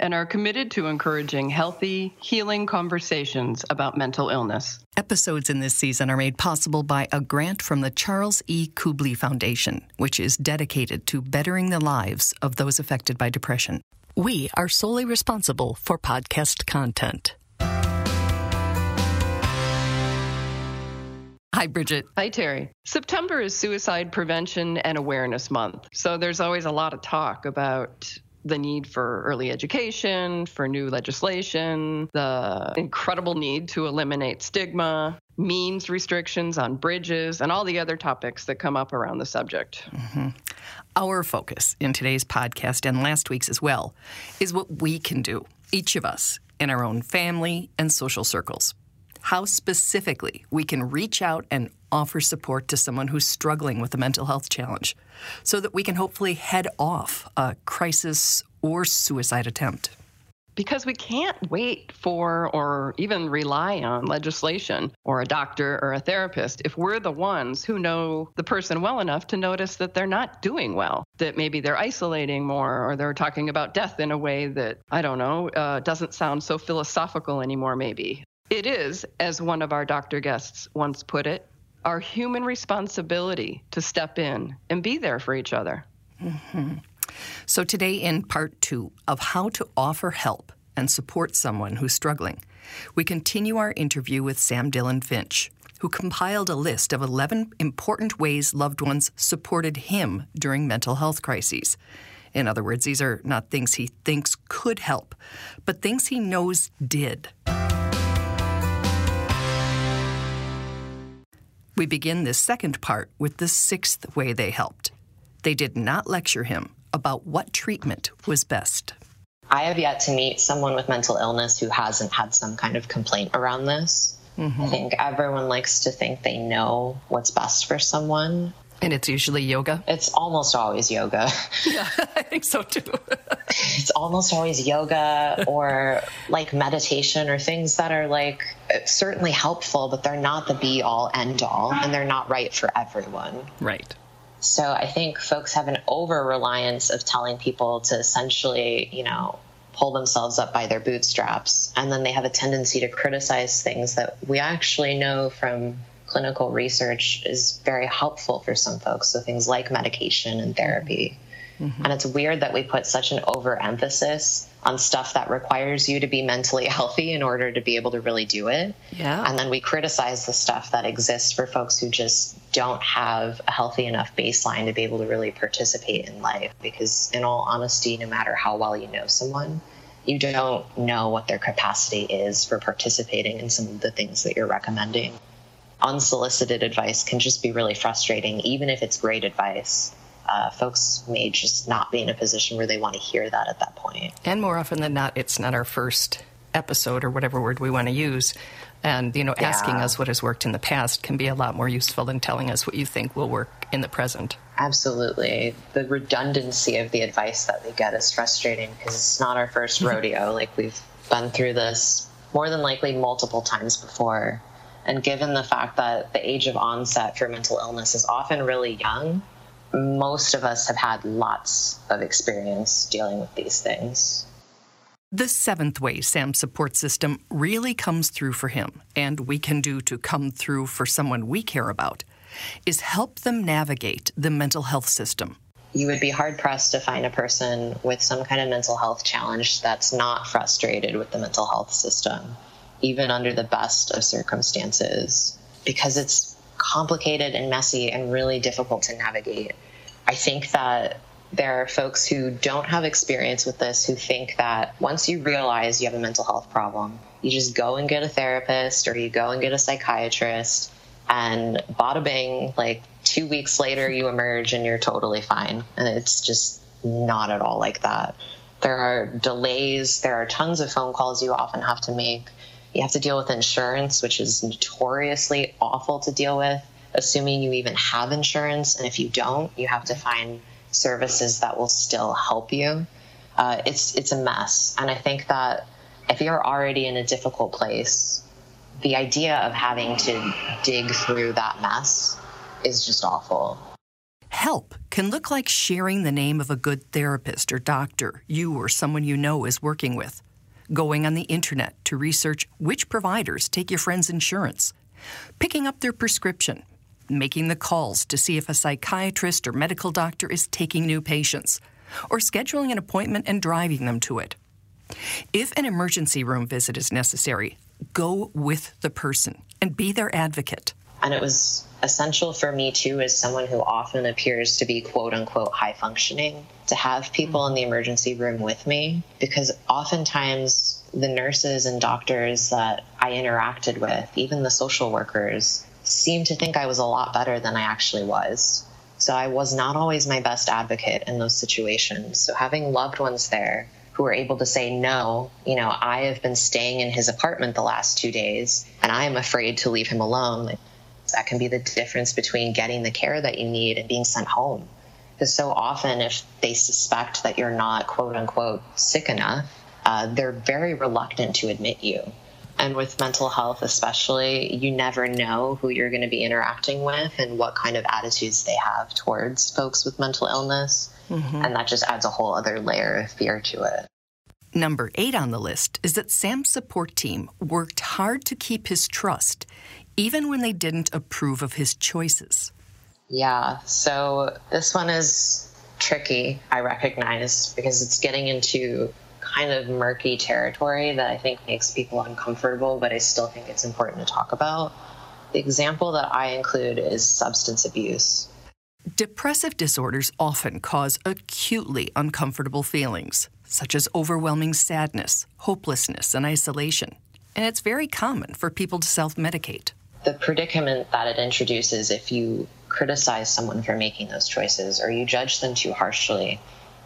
and are committed to encouraging healthy, healing conversations about mental illness. Episodes in this season are made possible by a grant from the Charles E. Kubly Foundation, which is dedicated to bettering the lives of those affected by depression. We are solely responsible for podcast content. Hi, Bridget. Hi, Terry. September is Suicide Prevention and Awareness Month. So there's always a lot of talk about the need for early education, for new legislation, the incredible need to eliminate stigma, means restrictions on bridges, and all the other topics that come up around the subject. Mm-hmm. Our focus in today's podcast and last week's as well is what we can do, each of us, in our own family and social circles how specifically we can reach out and offer support to someone who's struggling with a mental health challenge so that we can hopefully head off a crisis or suicide attempt. Because we can't wait for or even rely on legislation or a doctor or a therapist if we're the ones who know the person well enough to notice that they're not doing well, that maybe they're isolating more or they're talking about death in a way that, I don't know, uh, doesn't sound so philosophical anymore, maybe. It is, as one of our doctor guests once put it, our human responsibility to step in and be there for each other. Mm-hmm. So, today, in part two of how to offer help and support someone who's struggling, we continue our interview with Sam Dylan Finch, who compiled a list of 11 important ways loved ones supported him during mental health crises. In other words, these are not things he thinks could help, but things he knows did. We begin this second part with the sixth way they helped. They did not lecture him about what treatment was best. I have yet to meet someone with mental illness who hasn't had some kind of complaint around this. Mm-hmm. I think everyone likes to think they know what's best for someone. And it's usually yoga? It's almost always yoga. Yeah, I think so too. it's almost always yoga or like meditation or things that are like certainly helpful, but they're not the be all end all and they're not right for everyone. Right. So I think folks have an over reliance of telling people to essentially, you know, pull themselves up by their bootstraps. And then they have a tendency to criticize things that we actually know from clinical research is very helpful for some folks. So things like medication and therapy. Mm-hmm. And it's weird that we put such an overemphasis on stuff that requires you to be mentally healthy in order to be able to really do it. Yeah. And then we criticize the stuff that exists for folks who just don't have a healthy enough baseline to be able to really participate in life. Because, in all honesty, no matter how well you know someone, you don't know what their capacity is for participating in some of the things that you're recommending unsolicited advice can just be really frustrating, even if it's great advice. Uh, folks may just not be in a position where they want to hear that at that point. And more often than not, it's not our first episode or whatever word we want to use. And, you know, yeah. asking us what has worked in the past can be a lot more useful than telling us what you think will work in the present. Absolutely. The redundancy of the advice that we get is frustrating because it's not our first rodeo. like, we've been through this more than likely multiple times before. And given the fact that the age of onset for mental illness is often really young, most of us have had lots of experience dealing with these things. The seventh way Sam's support system really comes through for him, and we can do to come through for someone we care about, is help them navigate the mental health system. You would be hard pressed to find a person with some kind of mental health challenge that's not frustrated with the mental health system even under the best of circumstances, because it's complicated and messy and really difficult to navigate. I think that there are folks who don't have experience with this who think that once you realize you have a mental health problem, you just go and get a therapist or you go and get a psychiatrist, and bada bing, like two weeks later, you emerge and you're totally fine. And it's just not at all like that. There are delays, there are tons of phone calls you often have to make You have to deal with insurance, which is notoriously awful to deal with, assuming you even have insurance. And if you don't, you have to find services that will still help you. Uh, it's it's a mess, and I think that if you're already in a difficult place, the idea of having to dig through that mess is just awful. Help can look like sharing the name of a good therapist or doctor you or someone you know is working with, going on the internet to research which providers take your friend's insurance, picking up their prescription, making the calls to see if a psychiatrist or medical doctor is taking new patients, or scheduling an appointment and driving them to it. If an emergency room visit is necessary, go with the person and be their advocate. And it was essential for me, too, as someone who often appears to be quote unquote high functioning, to have people in the emergency room with me because oftentimes the nurses and doctors that I interacted with, even the social workers, seemed to think I was a lot better than I actually was. So I was not always my best advocate in those situations. So having loved ones there who were able to say, no, you know, I have been staying in his apartment the last two days and I am afraid to leave him alone. That can be the difference between getting the care that you need and being sent home. Because so often, if they suspect that you're not quote unquote sick enough, uh, they're very reluctant to admit you. And with mental health, especially, you never know who you're going to be interacting with and what kind of attitudes they have towards folks with mental illness. Mm-hmm. And that just adds a whole other layer of fear to it. Number eight on the list is that Sam's support team worked hard to keep his trust, even when they didn't approve of his choices. Yeah, so this one is tricky, I recognize, because it's getting into kind of murky territory that I think makes people uncomfortable, but I still think it's important to talk about. The example that I include is substance abuse. Depressive disorders often cause acutely uncomfortable feelings, such as overwhelming sadness, hopelessness, and isolation. And it's very common for people to self medicate. The predicament that it introduces if you criticize someone for making those choices or you judge them too harshly,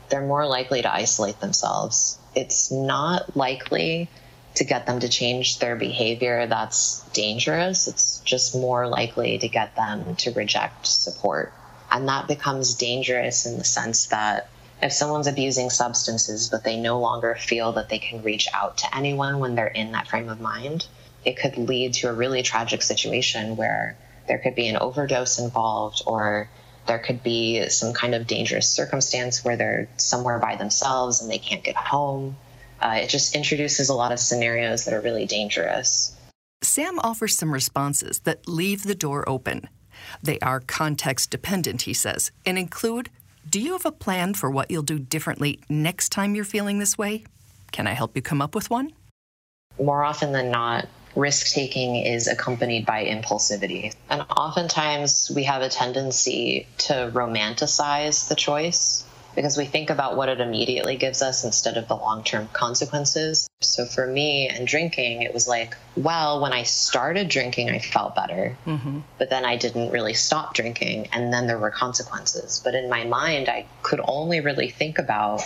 they're more likely to isolate themselves it's not likely to get them to change their behavior that's dangerous. It's just more likely to get them to reject support. And that becomes dangerous in the sense that if someone's abusing substances, but they no longer feel that they can reach out to anyone when they're in that frame of mind, it could lead to a really tragic situation where there could be an overdose involved or there could be some kind of dangerous circumstance where they're somewhere by themselves and they can't get home. Uh, it just introduces a lot of scenarios that are really dangerous. Sam offers some responses that leave the door open. They are context dependent, he says, and include Do you have a plan for what you'll do differently next time you're feeling this way? Can I help you come up with one? More often than not, risk taking is accompanied by impulsivity. And oftentimes we have a tendency to romanticize the choice because we think about what it immediately gives us instead of the long term consequences. So for me and drinking, it was like, well, when I started drinking, I felt better, mm-hmm. but then I didn't really stop drinking, and then there were consequences. But in my mind, I could only really think about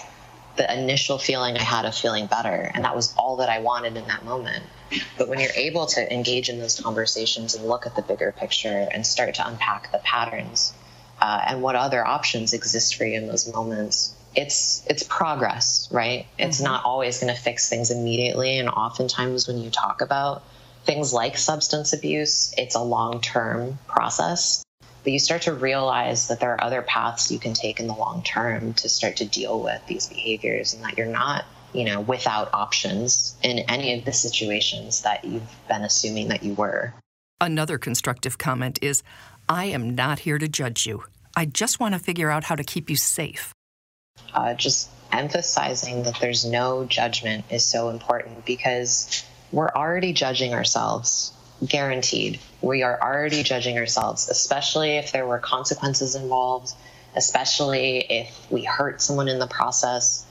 the initial feeling I had of feeling better. And that was all that I wanted in that moment. But when you're able to engage in those conversations and look at the bigger picture and start to unpack the patterns uh, and what other options exist for you in those moments, it's it's progress, right? It's mm-hmm. not always going to fix things immediately, and oftentimes when you talk about things like substance abuse, it's a long term process. But you start to realize that there are other paths you can take in the long term to start to deal with these behaviors, and that you're not you know, without options in any of the situations that you've been assuming that you were. Another constructive comment is I am not here to judge you. I just want to figure out how to keep you safe. Uh, just emphasizing that there's no judgment is so important because we're already judging ourselves, guaranteed. We are already judging ourselves, especially if there were consequences involved, especially if we hurt someone in the process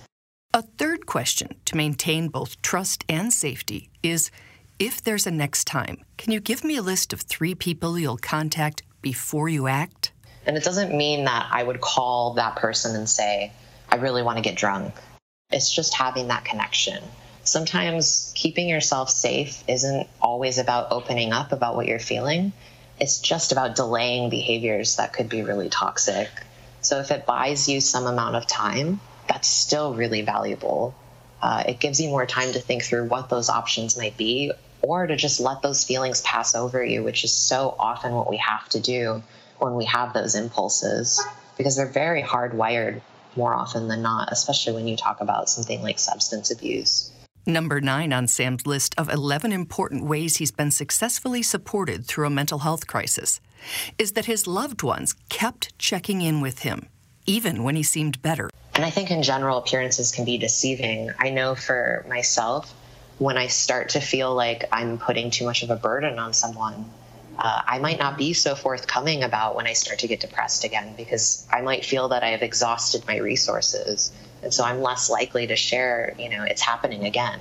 a third question to maintain both trust and safety is if there's a next time, can you give me a list of three people you'll contact before you act? And it doesn't mean that I would call that person and say, I really want to get drunk. It's just having that connection. sometimes keeping yourself safe isn't always about opening up about what you're feeling. It's just about delaying behaviors that could be really toxic. So if it buys you some amount of time, that's still really valuable. Uh, it gives you more time to think through what those options might be or to just let those feelings pass over you, which is so often what we have to do when we have those impulses because they're very hardwired more often than not, especially when you talk about something like substance abuse. Number nine on Sam's list of 11 important ways he's been successfully supported through a mental health crisis is that his loved ones kept checking in with him, even when he seemed better. And I think in general, appearances can be deceiving. I know for myself, when I start to feel like I'm putting too much of a burden on someone, uh, I might not be so forthcoming about when I start to get depressed again because I might feel that I have exhausted my resources and so I'm less likely to share, you know, it's happening again.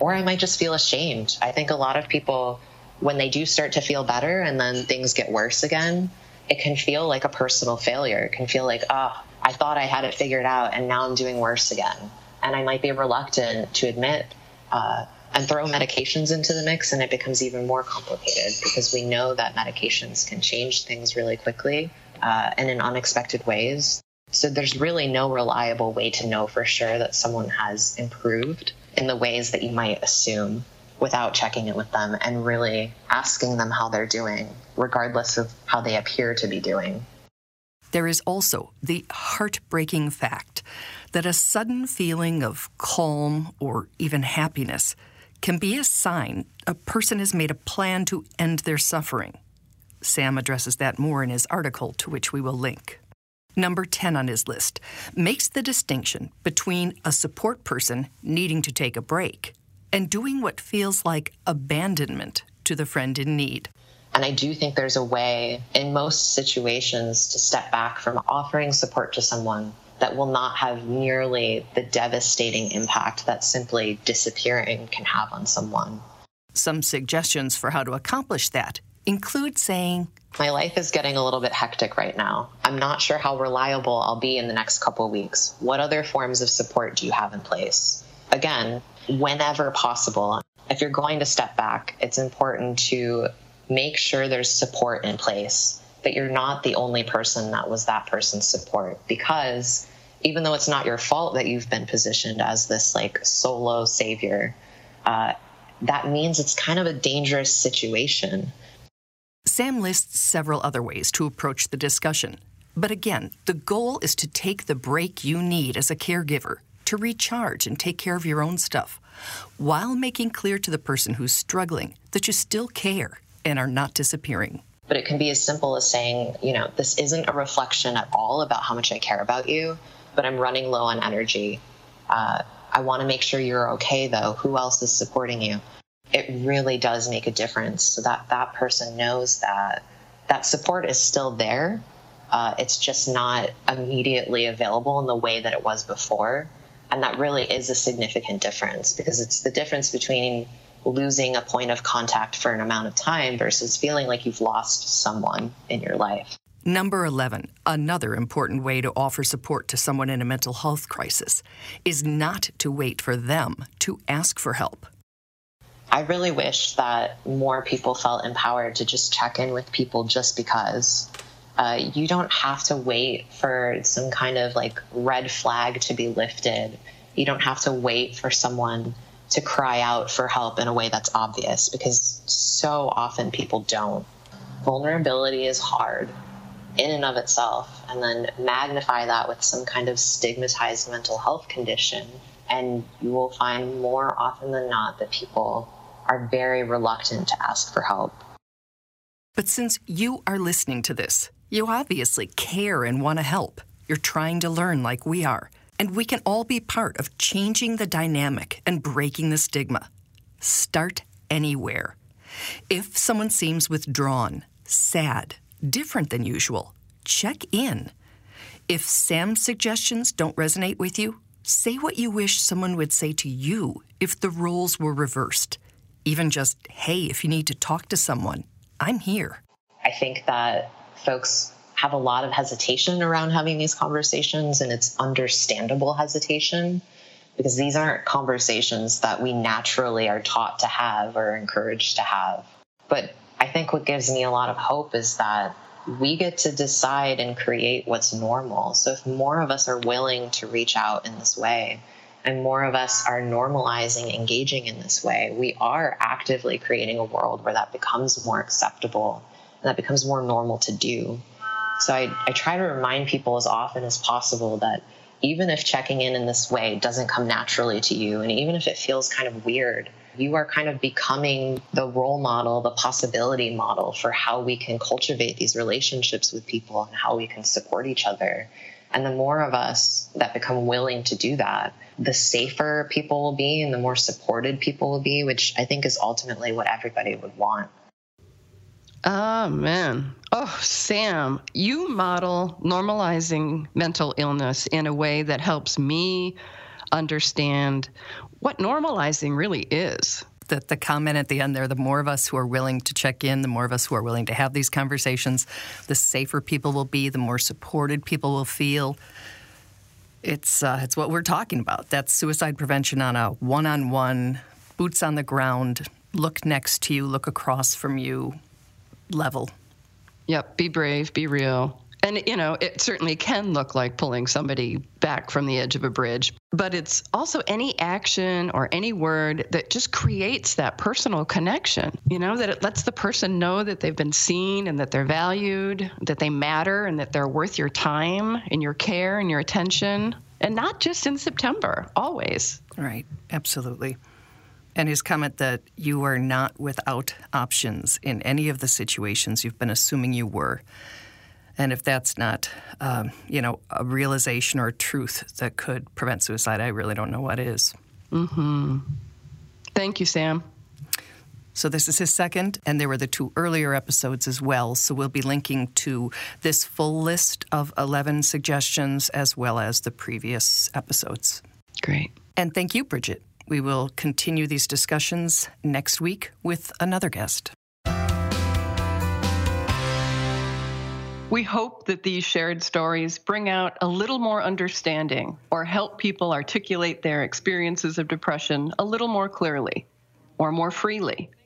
Or I might just feel ashamed. I think a lot of people, when they do start to feel better and then things get worse again, it can feel like a personal failure. It can feel like, oh, I thought I had it figured out and now I'm doing worse again. And I might be reluctant to admit uh, and throw medications into the mix, and it becomes even more complicated because we know that medications can change things really quickly uh, and in unexpected ways. So there's really no reliable way to know for sure that someone has improved in the ways that you might assume without checking it with them and really asking them how they're doing, regardless of how they appear to be doing. There is also the heartbreaking fact that a sudden feeling of calm or even happiness can be a sign a person has made a plan to end their suffering. Sam addresses that more in his article, to which we will link number 10 on his list, makes the distinction between a support person needing to take a break and doing what feels like abandonment to the friend in need. And I do think there's a way in most situations to step back from offering support to someone that will not have nearly the devastating impact that simply disappearing can have on someone. Some suggestions for how to accomplish that include saying, My life is getting a little bit hectic right now. I'm not sure how reliable I'll be in the next couple of weeks. What other forms of support do you have in place? Again, whenever possible, if you're going to step back, it's important to make sure there's support in place, that you're not the only person that was that person's support. Because even though it's not your fault that you've been positioned as this like solo savior, uh, that means it's kind of a dangerous situation Sam lists several other ways to approach the discussion. But again, the goal is to take the break you need as a caregiver to recharge and take care of your own stuff, while making clear to the person who's struggling that you still care and are not disappearing. But it can be as simple as saying, you know, this isn't a reflection at all about how much I care about you, but I'm running low on energy. Uh, I want to make sure you're okay, though. Who else is supporting you? it really does make a difference so that that person knows that that support is still there. Uh, it's just not immediately available in the way that it was before. And that really is a significant difference because it's the difference between losing a point of contact for an amount of time versus feeling like you've lost someone in your life. Number 11, another important way to offer support to someone in a mental health crisis, is not to wait for them to ask for help. I really wish that more people felt empowered to just check in with people just because. Uh, you don't have to wait for some kind of like red flag to be lifted. You don't have to wait for someone to cry out for help in a way that's obvious because so often people don't. Vulnerability is hard in and of itself, and then magnify that with some kind of stigmatized mental health condition, and you will find more often than not that people are very reluctant to ask for help. But since you are listening to this, you obviously care and want to help. You're trying to learn like we are. And we can all be part of changing the dynamic and breaking the stigma. Start anywhere. If someone seems withdrawn, sad, different than usual, check in. If Sam's suggestions don't resonate with you, say what you wish someone would say to you if the roles were reversed even just, hey, if you need to talk to someone, I'm here. I think that folks have a lot of hesitation around having these conversations, and it's understandable hesitation because these aren't conversations that we naturally are taught to have or encouraged to have. But I think what gives me a lot of hope is that we get to decide and create what's normal. So if more of us are willing to reach out in this way, and more of us are normalizing engaging in this way, we are actively creating a world where that becomes more acceptable and that becomes more normal to do. So I, I try to remind people as often as possible that even if checking in in this way doesn't come naturally to you, and even if it feels kind of weird, you are kind of becoming the role model, the possibility model for how we can cultivate these relationships with people and how we can support each other. And the more of us that become willing to do that, the safer people will be and the more supported people will be, which I think is ultimately what everybody would want. Ah, man. Oh, Sam, you model normalizing mental illness in a way that helps me understand what normalizing really is. That the comment at the end there, the more of us who are willing to check in, the more of us who are willing to have these conversations, the safer people will be, the more supported people will feel. It's, uh, it's what we're talking about. That's suicide prevention on a one on one, boots on the ground, look next to you, look across from you level. Yep, be brave, be real. And, you know, it certainly can look like pulling somebody back from the edge of a bridge, but it's also any action or any word that just creates that personal connection, you know, that it lets the person know that they've been seen and that they're valued, that they matter and that they're worth your time and your care and your attention. And not just in September, always. Right, absolutely. And his comment that you are not without options in any of the situations you've been assuming you were. And if that's not, um, you know, a realization or a truth that could prevent suicide, I really don't know what is. Mm-hmm. Thank you, Sam. So this is his second, and there were the two earlier episodes as well. So we'll be linking to this full list of 11 suggestions as well as the previous episodes. Great. And thank you, Bridget. We will continue these discussions next week with another guest. We hope that these shared stories bring out a little more understanding or help people articulate their experiences of depression a little more clearly or more freely.